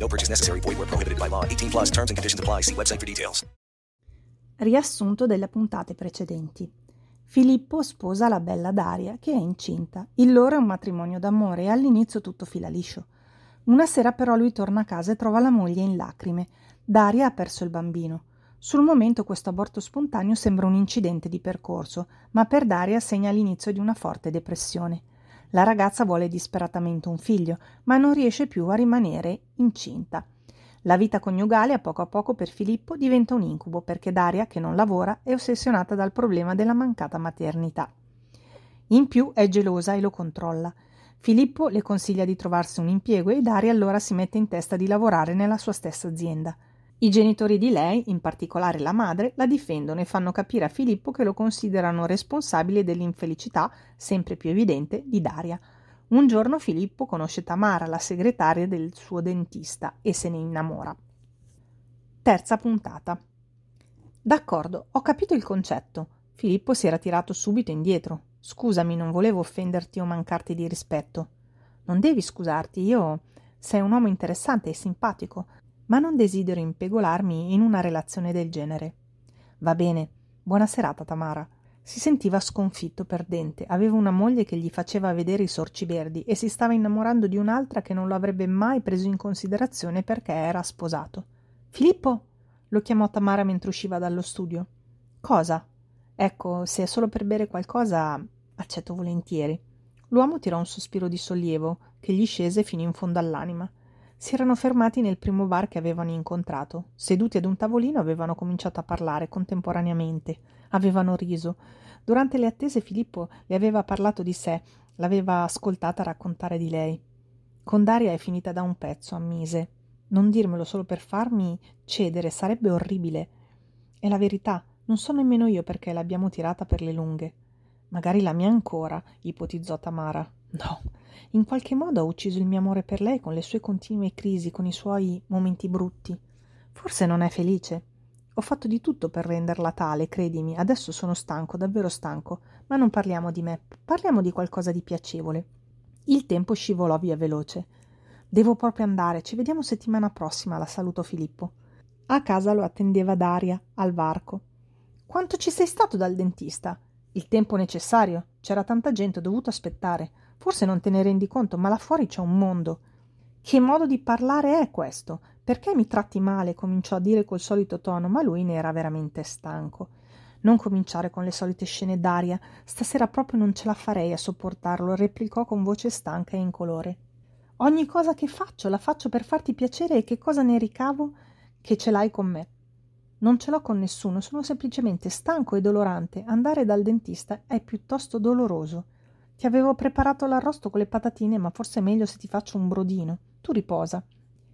No purchase necessary. Void where prohibited by law. 18 plus terms and conditions apply. See website for details. Riassunto delle puntate precedenti. Filippo sposa la bella Daria, che è incinta. Il loro è un matrimonio d'amore e all'inizio tutto fila liscio. Una sera però lui torna a casa e trova la moglie in lacrime. Daria ha perso il bambino. Sul momento questo aborto spontaneo sembra un incidente di percorso, ma per Daria segna l'inizio di una forte depressione. La ragazza vuole disperatamente un figlio, ma non riesce più a rimanere incinta. La vita coniugale a poco a poco per Filippo diventa un incubo perché Daria, che non lavora, è ossessionata dal problema della mancata maternità. In più è gelosa e lo controlla. Filippo le consiglia di trovarsi un impiego e Daria allora si mette in testa di lavorare nella sua stessa azienda. I genitori di lei, in particolare la madre, la difendono e fanno capire a Filippo che lo considerano responsabile dell'infelicità, sempre più evidente, di Daria. Un giorno Filippo conosce Tamara, la segretaria del suo dentista, e se ne innamora. Terza puntata. D'accordo, ho capito il concetto. Filippo si era tirato subito indietro. Scusami, non volevo offenderti o mancarti di rispetto. Non devi scusarti, io. Sei un uomo interessante e simpatico, ma non desidero impegolarmi in una relazione del genere. Va bene. Buona serata, Tamara. Si sentiva sconfitto, perdente, aveva una moglie che gli faceva vedere i sorci verdi e si stava innamorando di un'altra che non lo avrebbe mai preso in considerazione perché era sposato. Filippo? lo chiamò Tamara mentre usciva dallo studio. Cosa? Ecco, se è solo per bere qualcosa, accetto volentieri. L'uomo tirò un sospiro di sollievo che gli scese fino in fondo all'anima. Si erano fermati nel primo bar che avevano incontrato. Seduti ad un tavolino avevano cominciato a parlare contemporaneamente. Avevano riso. Durante le attese Filippo le aveva parlato di sé, l'aveva ascoltata raccontare di lei. Con Daria è finita da un pezzo, ammise. Non dirmelo solo per farmi cedere, sarebbe orribile. È la verità. Non so nemmeno io perché l'abbiamo tirata per le lunghe. Magari la mia ancora, ipotizzò Tamara. No, in qualche modo ho ucciso il mio amore per lei con le sue continue crisi, con i suoi momenti brutti. Forse non è felice. Ho fatto di tutto per renderla tale, credimi, adesso sono stanco, davvero stanco, ma non parliamo di me, parliamo di qualcosa di piacevole. Il tempo scivolò via veloce. Devo proprio andare, ci vediamo settimana prossima, la saluto Filippo. A casa lo attendeva Daria, al varco. Quanto ci sei stato dal dentista? Il tempo necessario. C'era tanta gente, ho dovuto aspettare. Forse non te ne rendi conto, ma là fuori c'è un mondo. Che modo di parlare è questo? Perché mi tratti male? cominciò a dire col solito tono, ma lui ne era veramente stanco. Non cominciare con le solite scene d'aria. Stasera proprio non ce la farei a sopportarlo, replicò con voce stanca e incolore. Ogni cosa che faccio la faccio per farti piacere e che cosa ne ricavo? Che ce l'hai con me. Non ce l'ho con nessuno, sono semplicemente stanco e dolorante. Andare dal dentista è piuttosto doloroso. Ti avevo preparato l'arrosto con le patatine, ma forse è meglio se ti faccio un brodino. Tu riposa.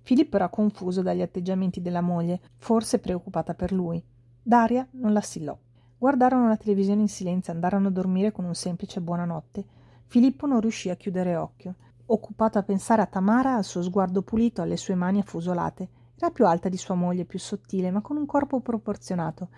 Filippo era confuso dagli atteggiamenti della moglie, forse preoccupata per lui. Daria non l'assillò. Guardarono la televisione in silenzio e andarono a dormire con un semplice buonanotte. Filippo non riuscì a chiudere occhio, occupato a pensare a Tamara, al suo sguardo pulito, alle sue mani affusolate. Era più alta di sua moglie, più sottile, ma con un corpo proporzionato.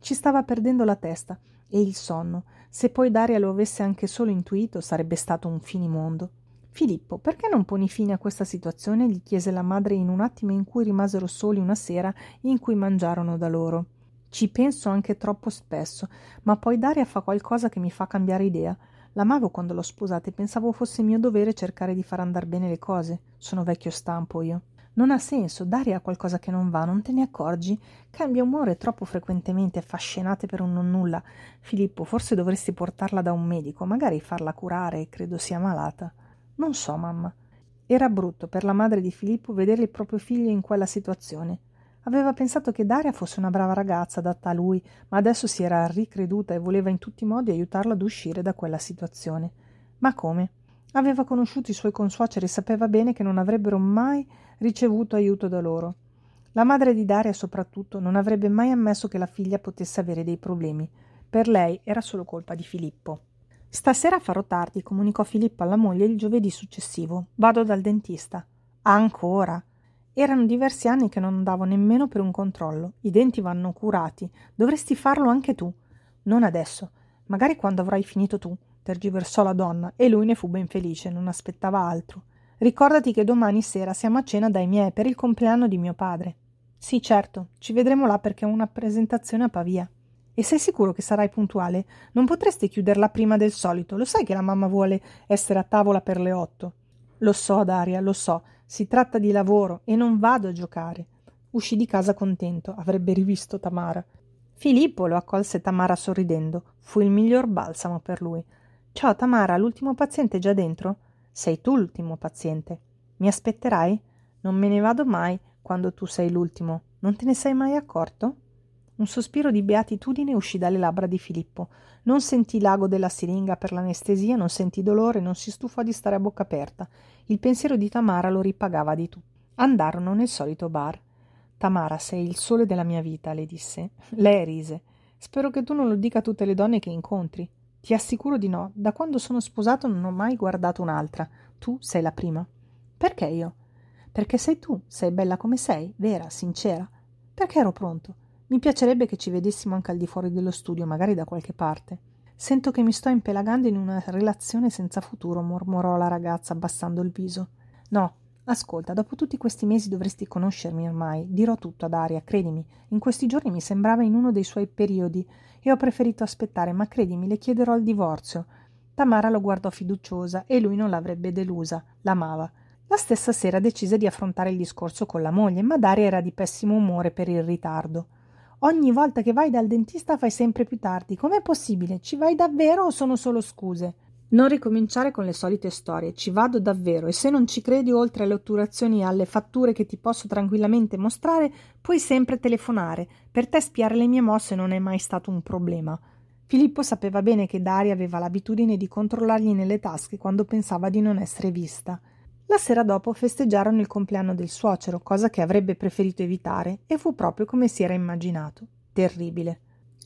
Ci stava perdendo la testa e il sonno. Se poi Daria lo avesse anche solo intuito, sarebbe stato un finimondo. Filippo, perché non poni fine a questa situazione? gli chiese la madre in un attimo in cui rimasero soli una sera in cui mangiarono da loro. Ci penso anche troppo spesso, ma poi Daria fa qualcosa che mi fa cambiare idea. L'amavo quando l'ho sposata e pensavo fosse mio dovere cercare di far andar bene le cose. Sono vecchio stampo io. Non ha senso, Daria ha qualcosa che non va, non te ne accorgi? Cambia umore troppo frequentemente, fa scenate per un nonnulla. Filippo, forse dovresti portarla da un medico, magari farla curare, credo sia malata. Non so, mamma. Era brutto per la madre di Filippo vedere il proprio figlio in quella situazione. Aveva pensato che Daria fosse una brava ragazza adatta a lui, ma adesso si era ricreduta e voleva in tutti i modi aiutarlo ad uscire da quella situazione. Ma come? Aveva conosciuto i suoi consuoceri e sapeva bene che non avrebbero mai ricevuto aiuto da loro. La madre di Daria, soprattutto, non avrebbe mai ammesso che la figlia potesse avere dei problemi. Per lei era solo colpa di Filippo. Stasera farò tardi, comunicò Filippo alla moglie il giovedì successivo. Vado dal dentista. Ancora? Erano diversi anni che non andavo nemmeno per un controllo. I denti vanno curati. Dovresti farlo anche tu. Non adesso. Magari quando avrai finito tu, tergiversò la donna, e lui ne fu ben felice, non aspettava altro. Ricordati che domani sera siamo a cena dai miei per il compleanno di mio padre. Sì, certo, ci vedremo là perché ho una presentazione a Pavia. E sei sicuro che sarai puntuale? Non potresti chiuderla prima del solito. Lo sai che la mamma vuole essere a tavola per le otto. Lo so, Daria, lo so. Si tratta di lavoro e non vado a giocare. Uscì di casa contento. Avrebbe rivisto Tamara. Filippo lo accolse Tamara sorridendo. Fu il miglior balsamo per lui. Ciao Tamara, l'ultimo paziente è già dentro? Sei tu l'ultimo paziente. Mi aspetterai? Non me ne vado mai quando tu sei l'ultimo. Non te ne sei mai accorto? Un sospiro di beatitudine uscì dalle labbra di Filippo. Non sentì l'ago della siringa per l'anestesia, non sentì dolore, non si stufò di stare a bocca aperta. Il pensiero di Tamara lo ripagava di tutto. Andarono nel solito bar. Tamara, sei il sole della mia vita, le disse. Lei rise. Spero che tu non lo dica a tutte le donne che incontri. Ti assicuro di no. Da quando sono sposato non ho mai guardato un'altra. Tu sei la prima. Perché io? Perché sei tu, sei bella come sei, vera, sincera. Perché ero pronto. Mi piacerebbe che ci vedessimo anche al di fuori dello studio, magari da qualche parte. Sento che mi sto impelagando in una relazione senza futuro, mormorò la ragazza abbassando il viso. No, ascolta, dopo tutti questi mesi dovresti conoscermi ormai. Dirò tutto ad Aria, credimi. In questi giorni mi sembrava in uno dei suoi periodi e ho preferito aspettare, ma credimi, le chiederò il divorzio. Tamara lo guardò fiduciosa e lui non l'avrebbe delusa, l'amava. La stessa sera decise di affrontare il discorso con la moglie, ma Daria era di pessimo umore per il ritardo. Ogni volta che vai dal dentista fai sempre più tardi. Com'è possibile? Ci vai davvero o sono solo scuse? Non ricominciare con le solite storie, ci vado davvero e se non ci credi oltre alle otturazioni e alle fatture che ti posso tranquillamente mostrare, puoi sempre telefonare. Per te spiare le mie mosse non è mai stato un problema. Filippo sapeva bene che Daria aveva l'abitudine di controllargli nelle tasche quando pensava di non essere vista. La sera dopo festeggiarono il compleanno del suocero, cosa che avrebbe preferito evitare, e fu proprio come si era immaginato. Terribile.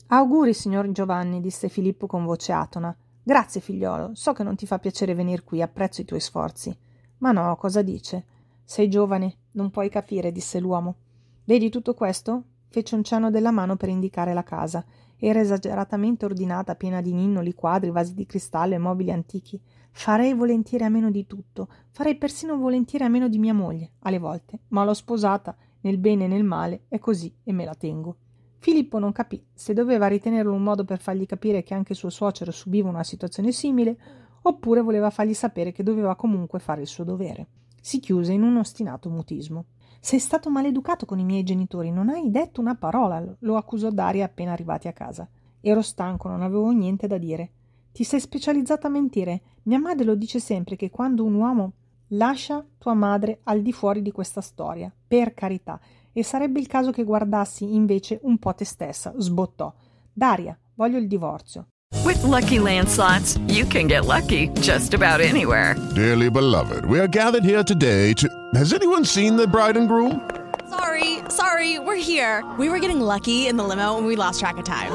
Auguri, signor Giovanni, disse Filippo con voce atona. Grazie, figliolo. So che non ti fa piacere venir qui, apprezzo i tuoi sforzi. Ma no, cosa dice? Sei giovane, non puoi capire, disse l'uomo. Vedi tutto questo? Fece un cenno della mano per indicare la casa. Era esageratamente ordinata, piena di ninnoli, quadri, vasi di cristallo e mobili antichi. Farei volentieri a meno di tutto, farei persino volentieri a meno di mia moglie, alle volte, ma l'ho sposata, nel bene e nel male, è così e me la tengo. Filippo non capì se doveva ritenerlo un modo per fargli capire che anche suo suocero subiva una situazione simile, oppure voleva fargli sapere che doveva comunque fare il suo dovere. Si chiuse in un ostinato mutismo. Sei stato maleducato con i miei genitori, non hai detto una parola, lo accusò Daria appena arrivati a casa. Ero stanco, non avevo niente da dire. Ti sei specializzata a mentire. Mia madre lo dice sempre che quando un uomo lascia tua madre al di fuori di questa storia, per carità, e sarebbe il caso che guardassi invece un po' te stessa, sbottò. Daria, voglio il divorzio. With lucky landslots, you can get lucky just about anywhere. Dearly beloved, we are gathered here today to. Has anyone seen the bride and groom? Sorry, sorry, we're here. We were getting lucky in the limo and we lost track of time.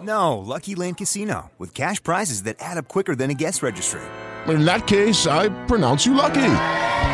No, Lucky Land Casino, with cash prizes that add up quicker than a guest registry. In that case, I pronounce you lucky.